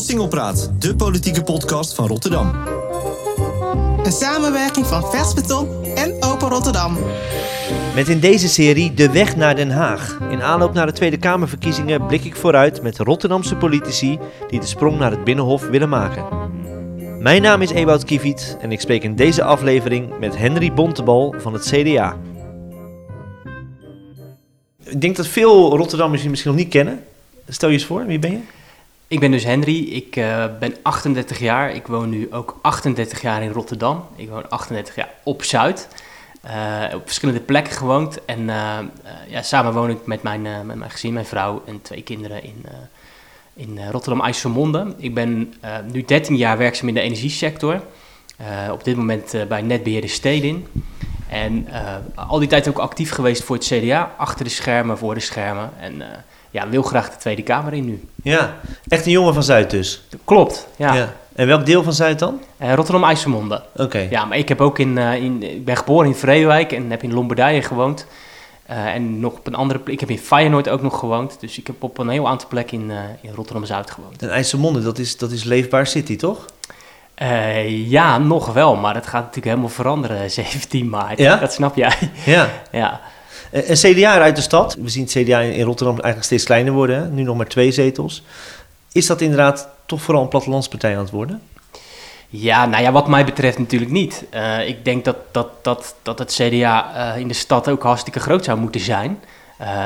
Singelpraat, de politieke podcast van Rotterdam. Een samenwerking van Vers Beton en Open Rotterdam. Met in deze serie De Weg naar Den Haag. In aanloop naar de Tweede Kamerverkiezingen blik ik vooruit met Rotterdamse politici die de sprong naar het Binnenhof willen maken. Mijn naam is Ewout Kieviet en ik spreek in deze aflevering met Henry Bontebal van het CDA. Ik denk dat veel Rotterdammers je misschien nog niet kennen. Stel je eens voor, wie ben je? Ik ben dus Henry, ik uh, ben 38 jaar. Ik woon nu ook 38 jaar in Rotterdam. Ik woon 38 jaar op Zuid. Uh, op verschillende plekken gewoond. En uh, ja, samen woon ik met mijn, met mijn gezin, mijn vrouw en twee kinderen in, in Rotterdam-IJsselmonde. Ik ben nu 13 jaar werkzaam in de energiesector. op dit moment bij Netbeheerder Stedin. En al die tijd ook actief geweest voor het CDA. Achter de schermen, voor de schermen. En ja, wil graag de Tweede Kamer in nu. Ja, echt een jongen van Zuid dus? Klopt, ja. ja. En welk deel van Zuid dan? Uh, Rotterdam-IJsselmonde. Oké. Ja, maar ik heb ook in, uh, in, ik ben geboren in Vreewijk en heb in Lombardije gewoond. Uh, en nog op een andere plek, ik heb in Feyenoord ook nog gewoond. Dus ik heb op een heel aantal plekken in, in Rotterdam-Zuid gewoond. En IJsselmonde, dat is, dat is leefbaar city, toch? ja, nog wel, maar dat gaat natuurlijk helemaal veranderen 17 maart. Ja? Dat snap jij. Ja. ja. Een CDA uit de stad. We zien het CDA in Rotterdam eigenlijk steeds kleiner worden. Hè? Nu nog maar twee zetels. Is dat inderdaad toch vooral een plattelandspartij aan het worden? Ja, nou ja, wat mij betreft natuurlijk niet. Uh, ik denk dat, dat, dat, dat het CDA uh, in de stad ook hartstikke groot zou moeten zijn.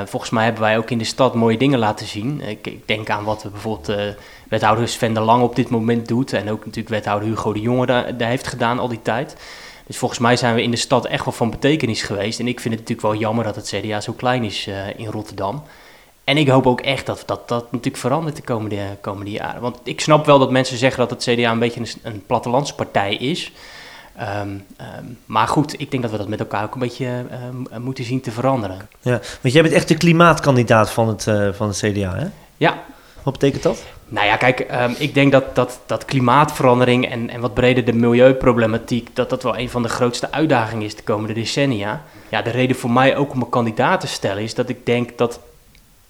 Volgens mij hebben wij ook in de stad mooie dingen laten zien. Ik, ik denk aan wat bijvoorbeeld wethouder Sven de Lang op dit moment doet. En ook natuurlijk wethouder Hugo de Jonge daar heeft gedaan al die tijd. Dus volgens mij zijn we in de stad echt wel van betekenis geweest. En ik vind het natuurlijk wel jammer dat het CDA zo klein is uh, in Rotterdam. En ik hoop ook echt dat dat, dat natuurlijk verandert de komende, komende jaren. Want ik snap wel dat mensen zeggen dat het CDA een beetje een, een plattelandspartij is. Um, um, maar goed, ik denk dat we dat met elkaar ook een beetje um, moeten zien te veranderen. Ja, want jij bent echt de klimaatkandidaat van het, uh, van het CDA, hè? Ja. Wat betekent dat? Nou ja, kijk, um, ik denk dat, dat, dat klimaatverandering en, en wat breder de milieuproblematiek, dat dat wel een van de grootste uitdagingen is de komende decennia. Ja, de reden voor mij ook om een kandidaat te stellen is dat ik denk dat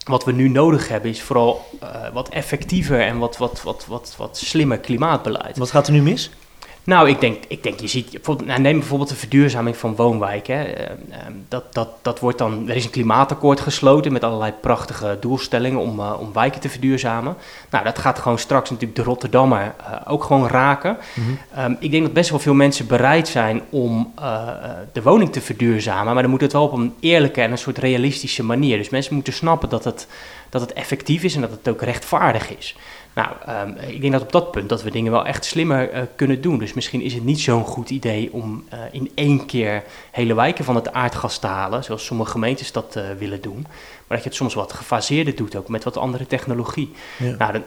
wat we nu nodig hebben is vooral uh, wat effectiever en wat, wat, wat, wat, wat slimmer klimaatbeleid. Wat gaat er nu mis? Nou, ik denk, ik denk je ziet, nou, neem bijvoorbeeld de verduurzaming van woonwijken. Dat, dat, dat wordt dan, er is een klimaatakkoord gesloten met allerlei prachtige doelstellingen om, uh, om wijken te verduurzamen. Nou, dat gaat gewoon straks natuurlijk de Rotterdammer uh, ook gewoon raken. Mm-hmm. Um, ik denk dat best wel veel mensen bereid zijn om uh, de woning te verduurzamen, maar dan moet het wel op een eerlijke en een soort realistische manier. Dus mensen moeten snappen dat het, dat het effectief is en dat het ook rechtvaardig is. Nou, um, ik denk dat op dat punt dat we dingen wel echt slimmer uh, kunnen doen. Dus misschien is het niet zo'n goed idee om uh, in één keer hele wijken van het aardgas te halen, zoals sommige gemeentes dat uh, willen doen. Maar dat je het soms wat gefaseerder doet, ook met wat andere technologie. Ja. Nou,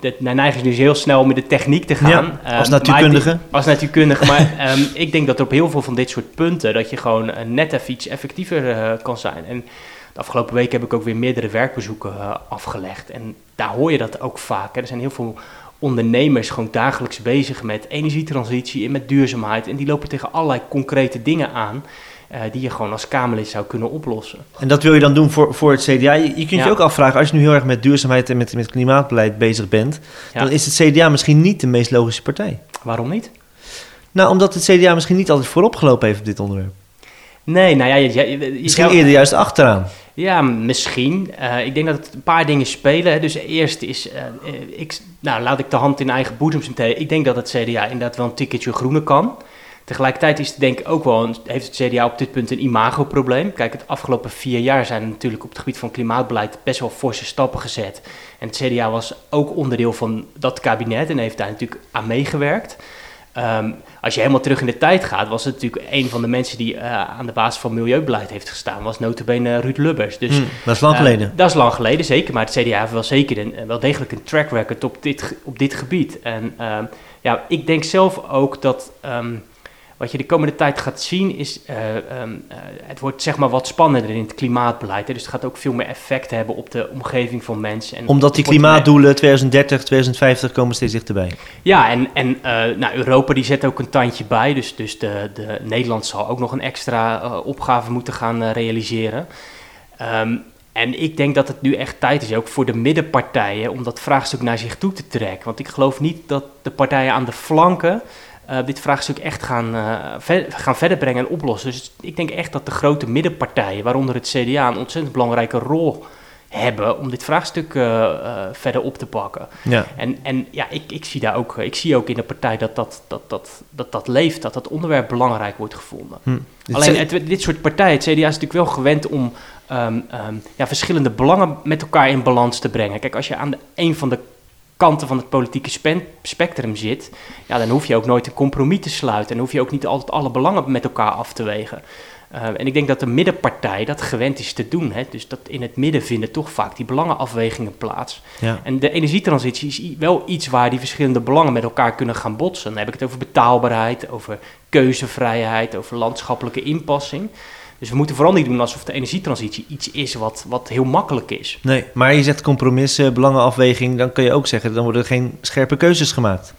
de, de neiging is dus heel snel om met de techniek te gaan. Ja, als natuurkundige. Um, als natuurkundige. maar um, ik denk dat er op heel veel van dit soort punten, dat je gewoon net even iets effectiever kan zijn. En de afgelopen week heb ik ook weer meerdere werkbezoeken uh, afgelegd. En daar hoor je dat ook vaak. Hè. Er zijn heel veel ondernemers gewoon dagelijks bezig met energietransitie en met duurzaamheid. En die lopen tegen allerlei concrete dingen aan. Uh, die je gewoon als Kamerlid zou kunnen oplossen. En dat wil je dan doen voor, voor het CDA? Je, je kunt ja. je ook afvragen, als je nu heel erg met duurzaamheid en met, met klimaatbeleid bezig bent, ja. dan is het CDA misschien niet de meest logische partij. Waarom niet? Nou, omdat het CDA misschien niet altijd voorop gelopen heeft op dit onderwerp. Nee, nou ja... Je, je, je misschien eerder juist achteraan. Ja, misschien. Uh, ik denk dat het een paar dingen spelen. Hè. Dus eerst is, uh, ik, nou, laat ik de hand in eigen boezem zitten. Ik denk dat het CDA inderdaad wel een ticketje groener kan. Tegelijkertijd is het denk ik ook wel, heeft het CDA op dit punt een imagoprobleem. Kijk, het afgelopen vier jaar zijn natuurlijk op het gebied van klimaatbeleid best wel forse stappen gezet. En het CDA was ook onderdeel van dat kabinet en heeft daar natuurlijk aan meegewerkt. Um, als je helemaal terug in de tijd gaat, was het natuurlijk een van de mensen die uh, aan de basis van milieubeleid heeft gestaan, was notabene Ruud Lubbers. Dus, mm, dat is lang uh, geleden. Dat is lang geleden, zeker. Maar het CDA heeft wel zeker een, wel degelijk een track record op dit, op dit gebied. En uh, ja, ik denk zelf ook dat um, wat je de komende tijd gaat zien is, uh, um, uh, het wordt zeg maar wat spannender in het klimaatbeleid. Hè? Dus het gaat ook veel meer effect hebben op de omgeving van mensen. En Omdat die klimaatdoelen 2030, 2050 komen steeds dichterbij. Ja, en, en uh, nou, Europa die zet ook een tandje bij. Dus, dus de, de Nederland zal ook nog een extra opgave moeten gaan realiseren. Um, en ik denk dat het nu echt tijd is, ook voor de middenpartijen, om dat vraagstuk naar zich toe te trekken. Want ik geloof niet dat de partijen aan de flanken uh, dit vraagstuk echt gaan, uh, ver, gaan verder brengen en oplossen. Dus ik denk echt dat de grote middenpartijen, waaronder het CDA, een ontzettend belangrijke rol hebben om dit vraagstuk uh, verder op te pakken. Ja. En, en ja, ik, ik, zie daar ook, ik zie ook in de partij dat dat, dat, dat, dat, dat leeft, dat dat onderwerp belangrijk wordt gevonden. Hm. Alleen het, dit soort partijen, het CDA is natuurlijk wel gewend om um, um, ja, verschillende belangen met elkaar in balans te brengen. Kijk, als je aan de, een van de kanten van het politieke spectrum zit, ja, dan hoef je ook nooit een compromis te sluiten. En hoef je ook niet altijd alle belangen met elkaar af te wegen. Uh, en ik denk dat de middenpartij dat gewend is te doen. Hè? Dus dat in het midden vinden toch vaak die belangenafwegingen plaats. Ja. En de energietransitie is wel iets waar die verschillende belangen met elkaar kunnen gaan botsen. Dan heb ik het over betaalbaarheid, over keuzevrijheid, over landschappelijke inpassing. Dus we moeten vooral niet doen alsof de energietransitie iets is wat, wat heel makkelijk is. Nee, maar je zegt compromissen, belangenafweging, dan kun je ook zeggen, dan worden er geen scherpe keuzes gemaakt.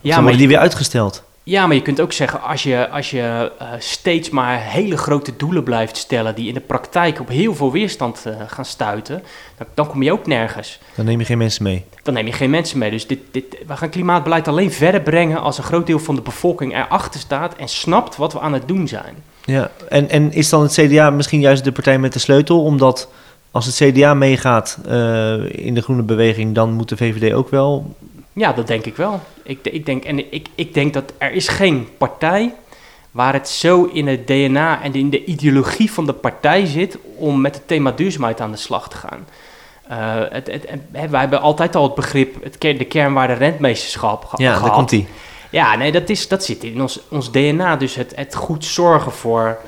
Ja, dan worden die weer uitgesteld. Ja, maar je kunt ook zeggen, als je, als je uh, steeds maar hele grote doelen blijft stellen, die in de praktijk op heel veel weerstand uh, gaan stuiten, dan, dan, kom je ook nergens. Dan neem je geen mensen mee. Dan neem je geen mensen mee. Dus dit, dit, we gaan klimaatbeleid alleen verder brengen als een groot deel van de bevolking erachter staat en snapt wat we aan het doen zijn. Ja, en, en is dan het CDA misschien juist de partij met de sleutel? Omdat als het CDA meegaat uh, in de groene beweging, dan moet de VVD ook wel. Ja, dat denk ik wel. Ik, ik, denk, en ik, ik denk dat er is geen partij waar het zo in het DNA en in de ideologie van de partij zit om met het thema duurzaamheid aan de slag te gaan. Uh, het, het, wij hebben altijd al het begrip, het, de kernwaarde rentmeesterschap ja, gehad. Ja, daar komt die. Ja, nee, dat, is, dat zit in ons, ons DNA. Dus het, het goed zorgen voor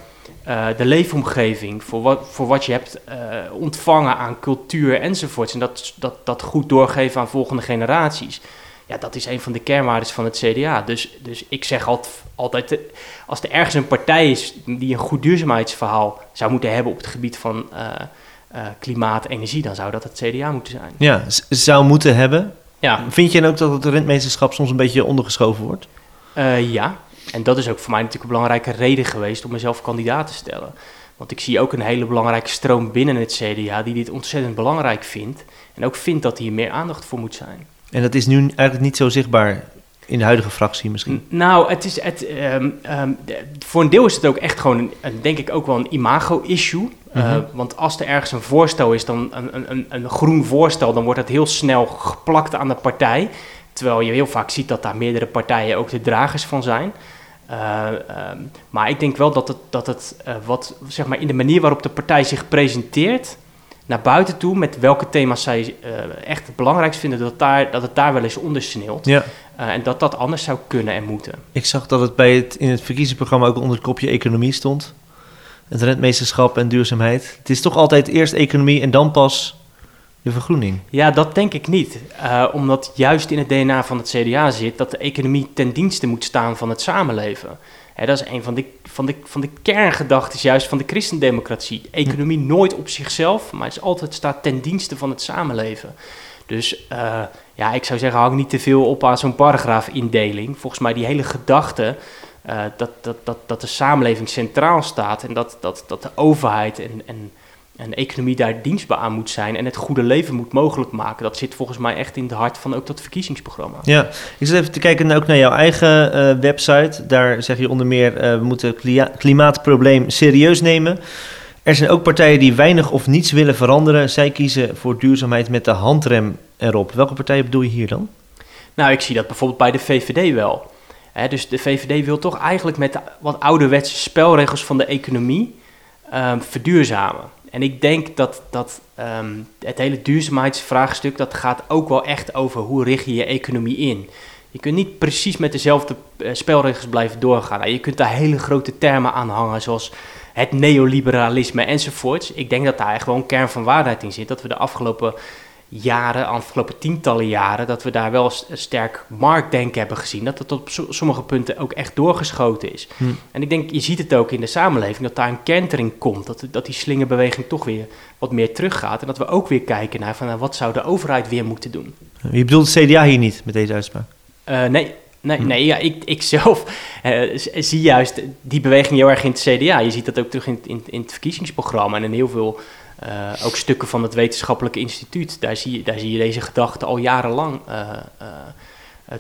uh, de leefomgeving, voor wat, voor wat je hebt uh, ontvangen aan cultuur enzovoorts. En dat, dat, dat goed doorgeven aan volgende generaties. Ja, dat is een van de kernwaarden van het CDA. Dus, dus ik zeg altijd, eh, als er ergens een partij is die een goed duurzaamheidsverhaal zou moeten hebben op het gebied van uh, klimaat, energie, dan zou dat het CDA moeten zijn. Ja, zou moeten hebben. Ja. Vind je dan ook dat het rentmeesterschap soms een beetje ondergeschoven wordt? Uh, ja, en dat is ook voor mij natuurlijk een belangrijke reden geweest om mezelf kandidaat te stellen. Want ik zie ook een hele belangrijke stroom binnen het CDA die dit ontzettend belangrijk vindt. En ook vindt dat hier meer aandacht voor moet zijn. En dat is nu eigenlijk niet zo zichtbaar in de huidige fractie misschien? Nou, het is het, um, um, voor een deel is het ook echt gewoon, een, denk ik, ook wel een imago-issue. Uh, mm -hmm. want als er ergens een voorstel is, dan een, een, een groen voorstel, dan wordt het heel snel geplakt aan de partij. Terwijl je heel vaak ziet dat daar meerdere partijen ook de dragers van zijn. Uh, um, maar ik denk wel dat het, dat het uh, wat, zeg maar, in de manier waarop de partij zich presenteert, naar buiten toe, met welke thema's zij uh, echt het belangrijkst vinden, dat, daar, dat het daar wel eens ondersneelt. Ja. en dat dat anders zou kunnen en moeten. Ik zag dat het bij het, in het verkiezingsprogramma ook onder het kopje economie stond. Het rentmeesterschap en duurzaamheid. Het is toch altijd eerst economie en dan pas de vergroening? Ja, dat denk ik niet. Uh, omdat juist in het DNA van het CDA zit dat de economie ten dienste moet staan van het samenleven. Hè, dat is een van de, van, de, van de kerngedachten juist van de christendemocratie. Economie hm. nooit op zichzelf, maar het is altijd staat ten dienste van het samenleven. Dus uh, ja, ik zou zeggen, hang niet te veel op aan zo'n paragraafindeling. Volgens mij die hele gedachte uh, dat, dat, dat, dat de samenleving centraal staat en dat, dat, dat de overheid en, en een economie daar dienstbaar aan moet zijn en het goede leven moet mogelijk maken. Dat zit volgens mij echt in het hart van ook dat verkiezingsprogramma. Ja, ik zit even te kijken ook naar jouw eigen uh, website. Daar zeg je onder meer, uh, we moeten het klimaatprobleem serieus nemen. Er zijn ook partijen die weinig of niets willen veranderen. Zij kiezen voor duurzaamheid met de handrem erop. Welke partijen bedoel je hier dan? Nou, ik zie dat bijvoorbeeld bij de VVD wel. He, dus de VVD wil toch eigenlijk met de wat ouderwetse spelregels van de economie uh, verduurzamen. En ik denk dat, dat um, het hele duurzaamheidsvraagstuk, dat gaat ook wel echt over hoe richt je je economie in. Je kunt niet precies met dezelfde uh, spelregels blijven doorgaan. Nou, je kunt daar hele grote termen aan hangen, zoals het neoliberalisme enzovoorts. Ik denk dat daar een kern van waarheid in zit. Dat we de afgelopen jaren, afgelopen tientallen jaren, dat we daar wel een sterk marktdenken hebben gezien. Dat het op sommige punten ook echt doorgeschoten is. Hm. En ik denk, je ziet het ook in de samenleving, dat daar een kentering komt. Dat, dat die slingerbeweging toch weer wat meer teruggaat. En dat we ook weer kijken naar van, nou, wat zou de overheid weer moeten doen. Je bedoelt het CDA hier niet met deze uitspraak? Uh, nee, Nee, hm. nee ja, ik, ik zelf uh, zie juist die beweging heel erg in het CDA. Je ziet dat ook terug in, in, in het verkiezingsprogramma en in heel veel Eh, ook stukken van het wetenschappelijke instituut, daar zie je, daar zie je deze gedachte al jarenlang eh, eh,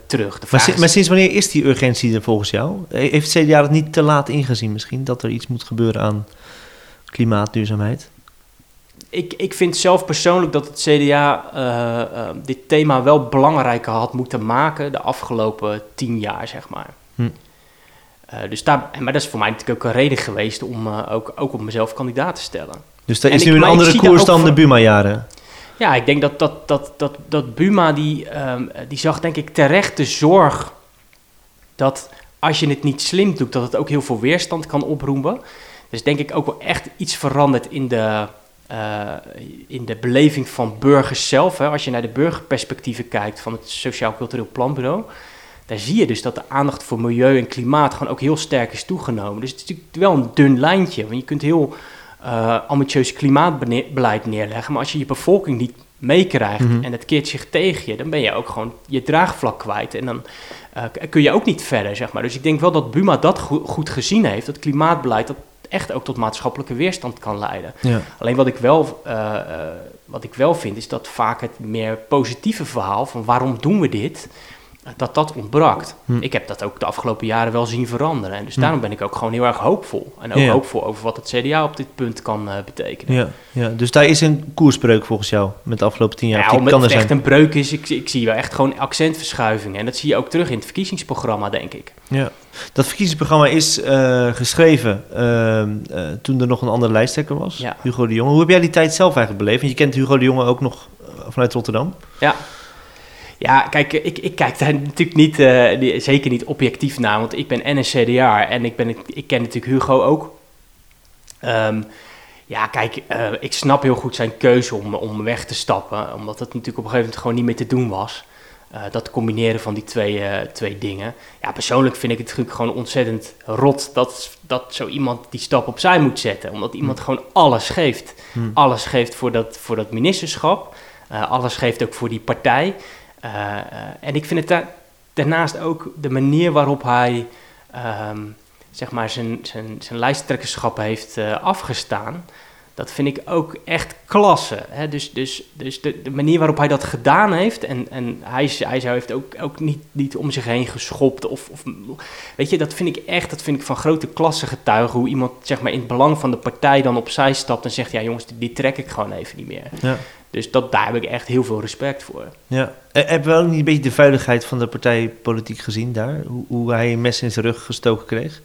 terug. Maar, vraag si- is- maar sinds wanneer is die urgentie er volgens jou? He- Heeft het CDA het niet te laat ingezien misschien? Dat er iets moet gebeuren aan klimaatduurzaamheid? ik, ik vind zelf persoonlijk dat het CDA dit thema wel belangrijker had moeten maken de afgelopen tien jaar, zeg maar. Hm. Dus daar, maar dat is voor mij natuurlijk ook een reden geweest om ook, ook om mezelf kandidaat te stellen. Dus er En is ik- nu een andere koers dan de Buma-jaren. Ja, ik denk dat, dat, dat, dat, dat Buma, die, ehm, die zag denk ik terecht de zorg dat als je het niet slim doet, dat het ook heel veel weerstand kan oproepen. Dus denk ik ook wel echt iets veranderd in de, eh, in de beleving van burgers zelf. Hè. Als je naar de burgerperspectieven kijkt van het Sociaal Cultureel Planbureau, daar zie je dus dat de aandacht voor milieu en klimaat gewoon ook heel sterk is toegenomen. Dus het is natuurlijk wel een dun lijntje, want je kunt heel ambitieus klimaatbeleid neerleggen, maar als je je bevolking niet meekrijgt Mhm. en het keert zich tegen je, dan ben je ook gewoon je draagvlak kwijt en dan eh, kun je ook niet verder, zeg maar. Dus ik denk wel dat Buma dat go- goed gezien heeft, dat klimaatbeleid dat echt ook tot maatschappelijke weerstand kan leiden. Ja. Alleen wat ik wel, eh, wat ik wel vind, is dat vaak het meer positieve verhaal van waarom doen we dit, dat dat ontbrak. Hm. Ik heb dat ook de afgelopen jaren wel zien veranderen. En dus Hm. daarom ben ik ook gewoon heel erg hoopvol. En ook Ja. hoopvol over wat het CDA op dit punt kan eh, betekenen. Ja, ja, dus daar is een koersbreuk volgens jou met de afgelopen tien jaar. Ja, om kan het echt een breuk is, ik, ik zie wel echt gewoon accentverschuivingen. En dat zie je ook terug in het verkiezingsprogramma, denk ik. Ja. Dat verkiezingsprogramma is eh, geschreven ehm, eh, toen er nog een andere lijsttrekker was, Ja. Hugo de Jonge. Hoe heb jij die tijd zelf eigenlijk beleefd? Want je kent Hugo de Jonge ook nog vanuit Rotterdam. Ja. Ja, kijk, ik, ik kijk daar natuurlijk niet, eh, zeker niet objectief naar, want ik ben en een CDA en ik, ben, ik ken natuurlijk Hugo ook. Ehm, ja, kijk, eh, ik snap heel goed zijn keuze om, om weg te stappen, omdat het natuurlijk op een gegeven moment gewoon niet meer te doen was. Eh, dat combineren van die twee, twee dingen. Ja, persoonlijk vind ik het natuurlijk gewoon ontzettend rot dat, dat zo iemand die stap opzij moet zetten. Omdat iemand gewoon alles geeft. Hm. Alles geeft voor dat, voor dat ministerschap. Alles geeft ook voor die partij. Eh, eh, en ik vind het da- daarnaast ook de manier waarop hij ehm, zeg maar zijn, zijn, zijn lijsttrekkerschap heeft eh, afgestaan. Dat vind ik ook echt klasse. Hè? Dus, dus, dus de, de manier waarop hij dat gedaan heeft. En, en hij, hij zou heeft ook, ook niet, niet om zich heen geschopt. Of, of, weet je, dat vind ik echt dat vind ik van grote klasse getuigen. Hoe iemand zeg maar, in het belang van de partij dan opzij stapt en zegt: Ja, jongens, die, die trek ik gewoon even niet meer. Ja. Dus dat, daar heb ik echt heel veel respect voor. Ja. Eh, Hebben we ook niet een beetje de vuiligheid van de partijpolitiek gezien daar? Hoe, hoe hij een mes in zijn rug gestoken kreeg?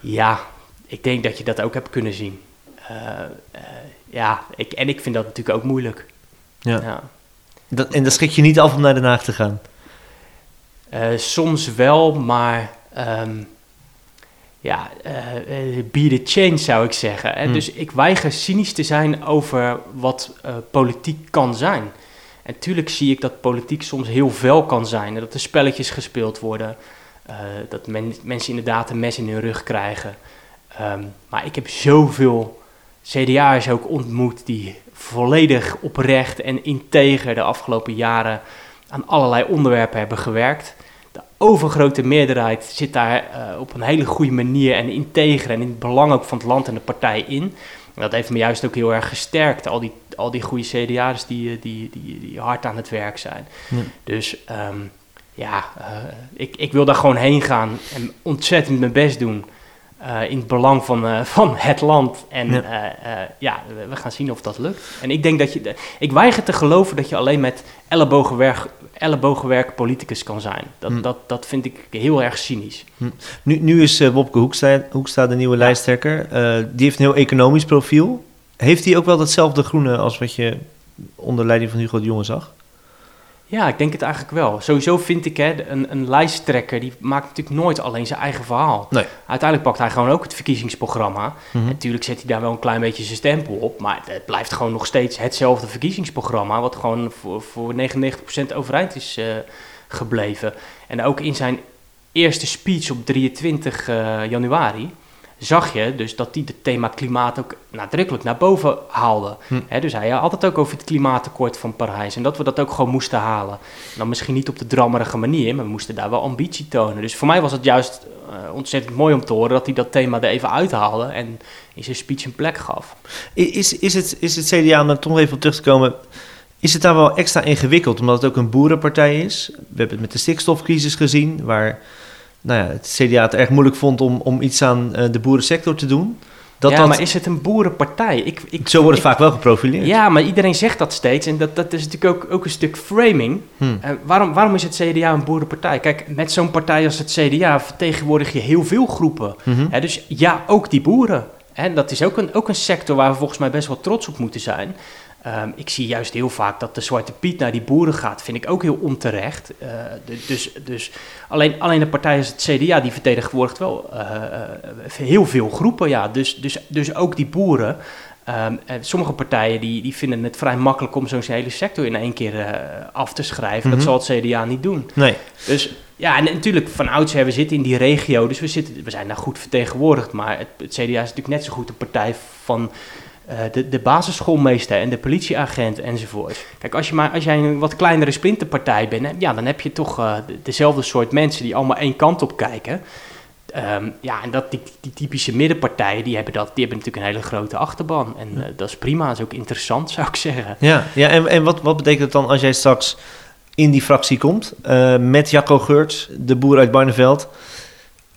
Ja, ik denk dat je dat ook hebt kunnen zien. Eh, eh, ja, ik, en ik vind dat natuurlijk ook moeilijk. Ja. Ja. Dat, en dat schrik je niet af om naar Den Haag te gaan? Eh, soms wel, maar ehm, ja, eh, be the change zou ik zeggen. Hè? Hmm. Dus ik weiger cynisch te zijn over wat politiek kan zijn. En tuurlijk zie ik dat politiek soms heel fel kan zijn. En dat er spelletjes gespeeld worden. dat men- mensen inderdaad een mes in hun rug krijgen. Ehm, maar ik heb zoveel CDA'ers ook ontmoet die volledig oprecht en integer de afgelopen jaren aan allerlei onderwerpen hebben gewerkt. De overgrote meerderheid zit daar eh, op een hele goede manier en integer en in het belang ook van het land en de partij in. En dat heeft me juist ook heel erg gesterkt, al die, al die goede CDA'ers die, eh, die, die, die hard aan het werk zijn. Ja. Dus ehm, ja, eh, ik, ik wil daar gewoon heen gaan en ontzettend mijn best doen. Eh, in het belang van, eh, van het land. En Ja. ja, ja, we- gaan zien of dat lukt. En ik denk dat je. Ik weiger te geloven dat je alleen met ellebogenwerk, ellebogenwerk politicus kan zijn. Dat, Hm. dat, dat vind ik heel erg cynisch. Nu, nu is eh, Wopke Hoekstra, Hoekstra de nieuwe lijsttrekker. Eh, die heeft een heel economisch profiel. Heeft hij ook wel datzelfde groene als wat je onder leiding van Hugo de Jonge zag? Ja, ik denk het eigenlijk wel. Sowieso vind ik, hè, een, een lijsttrekker, die maakt natuurlijk nooit alleen zijn eigen verhaal. Nee. Uiteindelijk pakt hij gewoon ook het verkiezingsprogramma. Mhm. Natuurlijk zet hij daar wel een klein beetje zijn stempel op, maar het blijft gewoon nog steeds hetzelfde verkiezingsprogramma, wat gewoon voor, voor 99% overeind is eh, gebleven. En ook in zijn eerste speech op 23 eh, januari zag je dus dat hij het thema klimaat ook nadrukkelijk naar boven haalde. Hm. Dus hij had het ook over het klimaatakkoord van Parijs en dat we dat ook gewoon moesten halen. Dan misschien niet op de drammerige manier, maar we moesten daar wel ambitie tonen. Dus voor mij was het juist eh, ontzettend mooi om te horen dat hij dat thema er even uithaalde en in zijn speech een plek gaf. Is, is, het, is het CDA, om er toch even op terug te komen, is het daar wel extra ingewikkeld omdat het ook een boerenpartij is? We hebben het met de stikstofcrisis gezien, waar nou ja, het CDA het erg moeilijk vond om, om iets aan eh, de boerensector te doen. Dat ja, dat, maar is het een boerenpartij? Ik, ik, zo wordt het ik- vaak wel geprofileerd. Ja, maar iedereen zegt dat steeds en dat, dat is natuurlijk ook, ook een stuk framing. Hm. Eh, waarom, waarom is het CDA een boerenpartij? Kijk, met zo'n partij als het CDA vertegenwoordig je heel veel groepen. Mhm. Dus ja, ook die boeren. En dat is ook een, ook een sector waar we volgens mij best wel trots op moeten zijn. Ehm, ik zie juist heel vaak dat de Zwarte Piet naar die boeren gaat. Vind ik ook heel onterecht. Eh, de- dus, dus alleen, alleen de partij als het CDA, die vertegenwoordigt wel eh, eh, heel veel groepen. Ja. Dus, dus, dus ook die boeren. Ehm, en sommige partijen die, die vinden het vrij makkelijk om zo'n hele sector in één keer af te schrijven. Mhm. Dat zal het CDA niet doen. Nee. Dus ja, en natuurlijk van oudsher, we zitten in die regio, dus we, zitten, we zijn daar goed vertegenwoordigd. Maar het, het CDA is natuurlijk net zo goed een partij van eh, de, de basisschoolmeester en de politieagent enzovoort. Kijk, als, je maar, als jij een wat kleinere splinterpartij bent, ja, dan heb je toch eh, de- dezelfde soort mensen die allemaal één kant op kijken. Ehm, ja, en dat, die, die typische middenpartijen, die hebben, dat, die hebben natuurlijk een hele grote achterban. En eh, dat is prima, dat is ook interessant, zou ik zeggen. Ja, ja en, en wat, wat betekent het dan als jij straks in die fractie komt met Jacco Geurts, de boer uit Barneveld?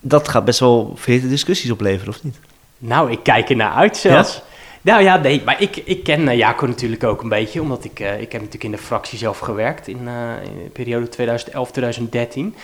Dat gaat best wel verhitte discussies opleveren, of niet? Nou, ik kijk er naar uit zelfs. Nou ja, nee, maar ik, ik ken eh, Jaco natuurlijk ook een beetje, omdat ik, eh, ik heb natuurlijk in de fractie zelf gewerkt in, eh, de periode 2011-2013.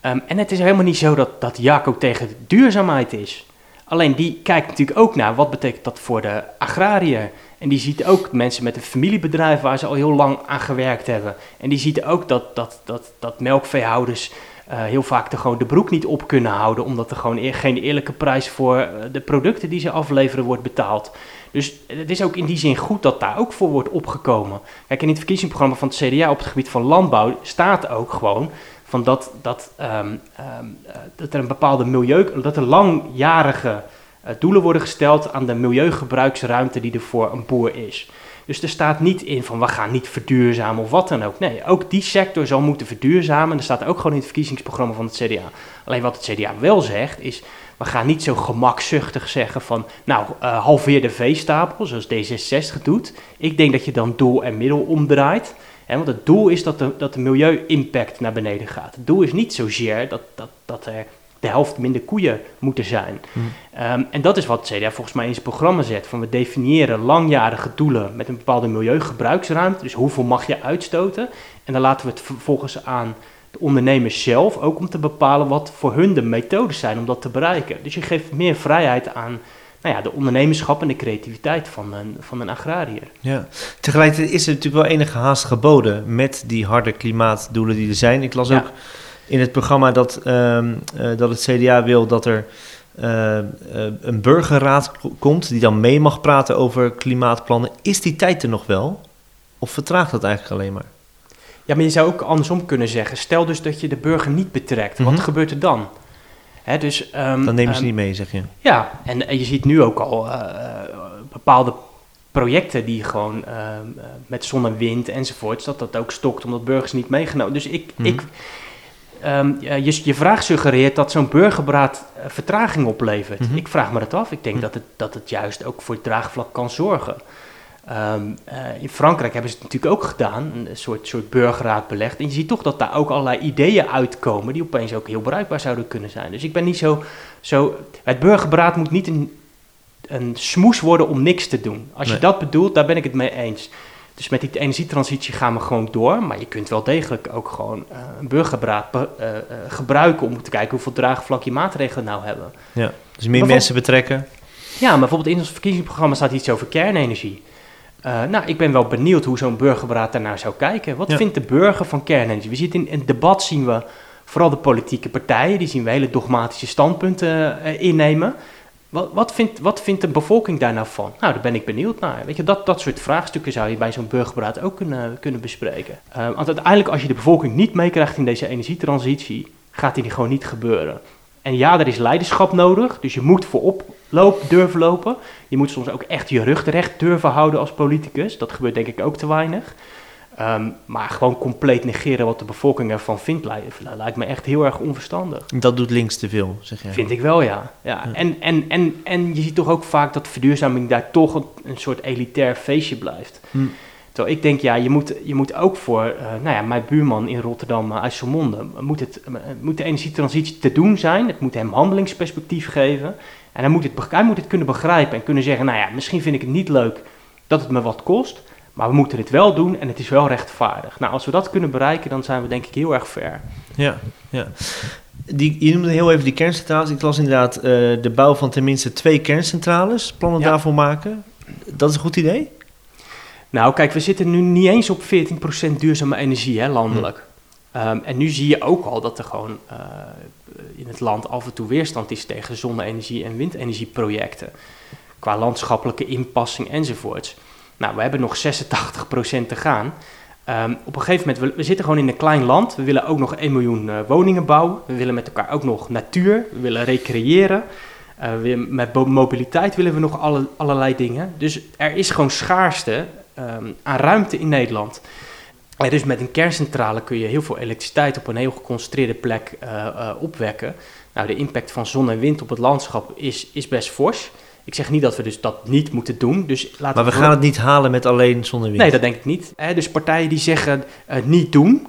Ehm, en het is helemaal niet zo dat, dat Jaco tegen duurzaamheid is. Alleen die kijkt natuurlijk ook naar wat betekent dat voor de agrariër. En die ziet ook mensen met een familiebedrijf waar ze al heel lang aan gewerkt hebben. En die ziet ook dat, dat, dat, dat melkveehouders eh, heel vaak de, gewoon de broek niet op kunnen houden. Omdat er gewoon geen eerlijke prijs voor eh, de producten die ze afleveren wordt betaald. Dus het is ook in die zin goed dat daar ook voor wordt opgekomen. Kijk, in het verkiezingsprogramma van het CDA op het gebied van landbouw staat ook gewoon van dat, dat, ehm, ehm, eh, dat er een bepaalde milieu, dat er langjarige doelen worden gesteld aan de milieugebruiksruimte die er voor een boer is. Dus er staat niet in van we gaan niet verduurzamen of wat dan ook. Nee, ook die sector zal moeten verduurzamen. En dat staat ook gewoon in het verkiezingsprogramma van het CDA. Alleen wat het CDA wel zegt is, we gaan niet zo gemakzuchtig zeggen van, nou, eh, halveer de veestapel, zoals D66 doet. Ik denk dat je dan doel en middel omdraait. Hè, want het doel is dat de, dat de milieu-impact naar beneden gaat. Het doel is niet zozeer dat, dat, dat er de helft minder koeien moeten zijn. Ehm, en dat is wat het CDA volgens mij in zijn programma zet. Van we definiëren langjarige doelen met een bepaalde milieugebruiksruimte. Dus hoeveel mag je uitstoten? En dan laten we het vervolgens aan de ondernemers zelf ook om te bepalen wat voor hun de methodes zijn om dat te bereiken. Dus je geeft meer vrijheid aan nou ja, de ondernemerschap en de creativiteit van een, van een agrariër. Ja. Tegelijkertijd is er natuurlijk wel enige haast geboden met die harde klimaatdoelen die er zijn. Ik las Ja. ook in het programma dat, ehm, eh, dat het CDA wil dat er eh, eh, een burgerraad komt die dan mee mag praten over klimaatplannen. Is die tijd er nog wel? Of vertraagt dat eigenlijk alleen maar? Ja, maar je zou ook andersom kunnen zeggen. Stel dus dat je de burger niet betrekt. Mhm. Wat gebeurt er dan? Hè, dus, ehm, Dan nemen ze ehm, niet mee, zeg je. Ja, en, en je ziet nu ook al bepaalde projecten die gewoon met zon en wind enzovoorts, dat dat ook stokt omdat burgers niet meegenomen. Dus ik, Mhm. ik ehm, je, je vraag suggereert dat zo'n burgerberaad eh, vertraging oplevert. Mhm. Ik vraag me dat af. Ik denk Mhm. dat, het, dat het juist ook voor het draagvlak kan zorgen. Ehm, eh, in Frankrijk hebben ze het natuurlijk ook gedaan, een soort, soort burgerraad belegd. En je ziet toch dat daar ook allerlei ideeën uitkomen die opeens ook heel bruikbaar zouden kunnen zijn. Dus ik ben niet zo. zo het burgerberaad moet niet een, een smoes worden om niks te doen. Als je dat bedoelt, daar ben ik het mee eens. Dus met die energietransitie gaan we gewoon door. Maar je kunt wel degelijk ook gewoon eh, een burgerberaad be- eh, eh, gebruiken om te kijken hoeveel draagvlak je maatregelen nou hebben. Ja. Dus meer mensen betrekken. Ja, maar bijvoorbeeld in ons verkiezingsprogramma staat iets over kernenergie. Nou, ik ben wel benieuwd hoe zo'n burgerberaad daarnaar zou kijken. Wat Ja. vindt de burger van kernenergie? We zien in het debat zien we vooral de politieke partijen, die zien we hele dogmatische standpunten innemen. Wat, wat, vindt, wat vindt de bevolking daar nou van? Nou, daar ben ik benieuwd naar. Weet je, dat, dat soort vraagstukken zou je bij zo'n burgerberaad ook kunnen, kunnen bespreken. Eh, want uiteindelijk, als je de bevolking niet meekrijgt in deze energietransitie, gaat die gewoon niet gebeuren. En ja, er is leiderschap nodig. Dus je moet voorop loop, durven lopen. Je moet soms ook echt je rug terecht durven houden als politicus. Dat gebeurt denk ik ook te weinig. Ehm, maar gewoon compleet negeren wat de bevolking ervan vindt, lijkt, me echt heel erg onverstandig. Dat doet links te veel, zeg jij. Vind ik wel, ja. ja. En, en, en, en je ziet toch ook vaak dat verduurzaming daar toch een, een soort elitair feestje blijft. Hm. Terwijl ik denk, ja, je moet, je moet ook voor, uh, nou ja, mijn buurman in Rotterdam, uh, IJsselmonde, moet, het, uh, moet de energietransitie te doen zijn. Het moet hem handelingsperspectief geven. En hij moet, het, hij moet het kunnen begrijpen en kunnen zeggen, nou ja, misschien vind ik het niet leuk dat het me wat kost. Maar we moeten het wel doen en het is wel rechtvaardig. Nou, als we dat kunnen bereiken, dan zijn we denk ik heel erg ver. Ja, ja. Die, je noemde heel even die kerncentrales. Ik las inderdaad uh, de bouw van tenminste twee kerncentrales. Plannen ja. daarvoor maken. Dat is een goed idee? Nou, kijk, we zitten nu niet eens op 14% duurzame energie hè, landelijk. Hm. Um, en nu zie je ook al dat er gewoon uh, in het land af en toe weerstand is tegen zonne-energie- en windenergieprojecten. Qua landschappelijke inpassing enzovoorts. Nou, we hebben nog 86% te gaan. Um, op een gegeven moment, we, we, zitten gewoon in een klein land. We willen ook nog 1 miljoen uh, woningen bouwen. We willen met elkaar ook nog natuur. We willen recreëren. Uh, we, met mobiliteit willen we nog alle, allerlei dingen. Dus er is gewoon schaarste um, aan ruimte in Nederland. En dus met een kerncentrale kun je heel veel elektriciteit op een heel geconcentreerde plek uh, opwekken. Nou, de impact van zon en wind op het landschap is, is best fors. Ik zeg niet dat we dus dat niet moeten doen. Dus laten maar we, gaan het niet halen met alleen zon en wind. Nee, dat denk ik niet. Hè, dus partijen die zeggen uh, niet doen,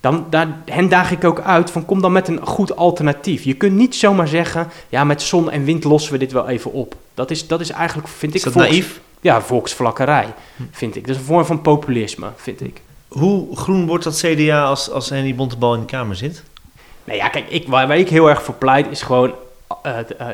dan daar, hen daag ik ook uit van kom dan met een goed alternatief. Je kunt niet zomaar zeggen, ja met zon en wind lossen we dit wel even op. Dat is, dat is eigenlijk, vind is ik... dat naïef? Ja, volksvlakkerij, vind ik. Dat is een vorm van populisme, vind ik. Hoe groen wordt dat CDA als, als Henry Bontebal in de Kamer zit? Nou ja, kijk, ik, waar, waar ik heel erg voor pleit is gewoon uh, uh,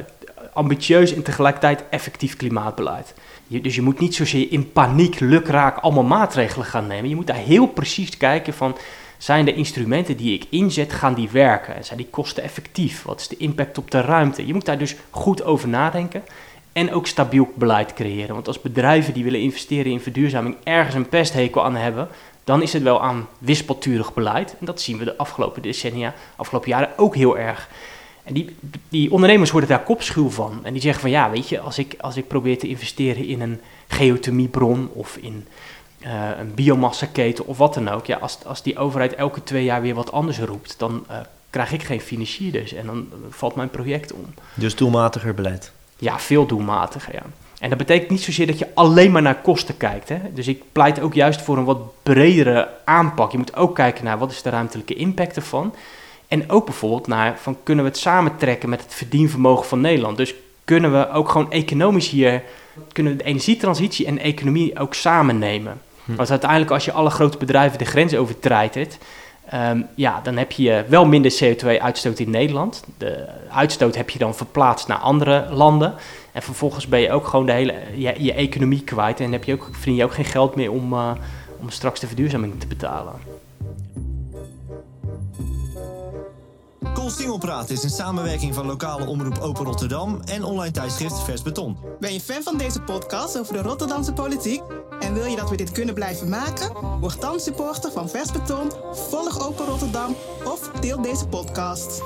ambitieus en tegelijkertijd effectief klimaatbeleid. Dus je moet niet zozeer in paniek, lukraak allemaal maatregelen gaan nemen. Je moet daar heel precies kijken van, zijn de instrumenten die ik inzet, gaan die werken? Zijn die kosten effectief? Wat is de impact op de ruimte? Je moet daar dus goed over nadenken. En ook stabiel beleid creëren. Want als bedrijven die willen investeren in verduurzaming ergens een pesthekel aan hebben, dan is het wel aan wispelturig beleid. En dat zien we de afgelopen decennia, afgelopen jaren ook heel erg. En die, die ondernemers worden daar kopschuw van. En die zeggen van ja, weet je, als ik, als ik probeer te investeren in een geothermiebron of in uh, een biomassaketen of wat dan ook. Ja, als, als die overheid elke twee jaar weer wat anders roept, dan uh, krijg ik geen financierders en dan valt mijn project om. Dus doelmatiger beleid? Ja, veel doelmatiger, ja. En dat betekent niet zozeer dat je alleen maar naar kosten kijkt. Hè? Dus ik pleit ook juist voor een wat bredere aanpak. Je moet ook kijken naar wat is de ruimtelijke impact ervan. En ook bijvoorbeeld naar van kunnen we het samentrekken met het verdienvermogen van Nederland. Dus kunnen we ook gewoon economisch hier, kunnen we de energietransitie en de economie ook samen nemen. Hm. Want uiteindelijk als je alle grote bedrijven de grens overtreedt, um, ja, dan heb je wel minder CO2-uitstoot in Nederland. De uitstoot heb je dan verplaatst naar andere landen. En vervolgens ben je ook gewoon de hele, je, je economie kwijt en heb je ook, verdien je ook geen geld meer om, uh, om straks de verduurzaming te betalen. Singelpraat is een samenwerking van lokale omroep Open Rotterdam en online tijdschrift Vers Beton. Ben je fan van deze podcast over de Rotterdamse politiek? En wil je dat we dit kunnen blijven maken? Word dan supporter van Vers Beton, volg Open Rotterdam of deel deze podcast.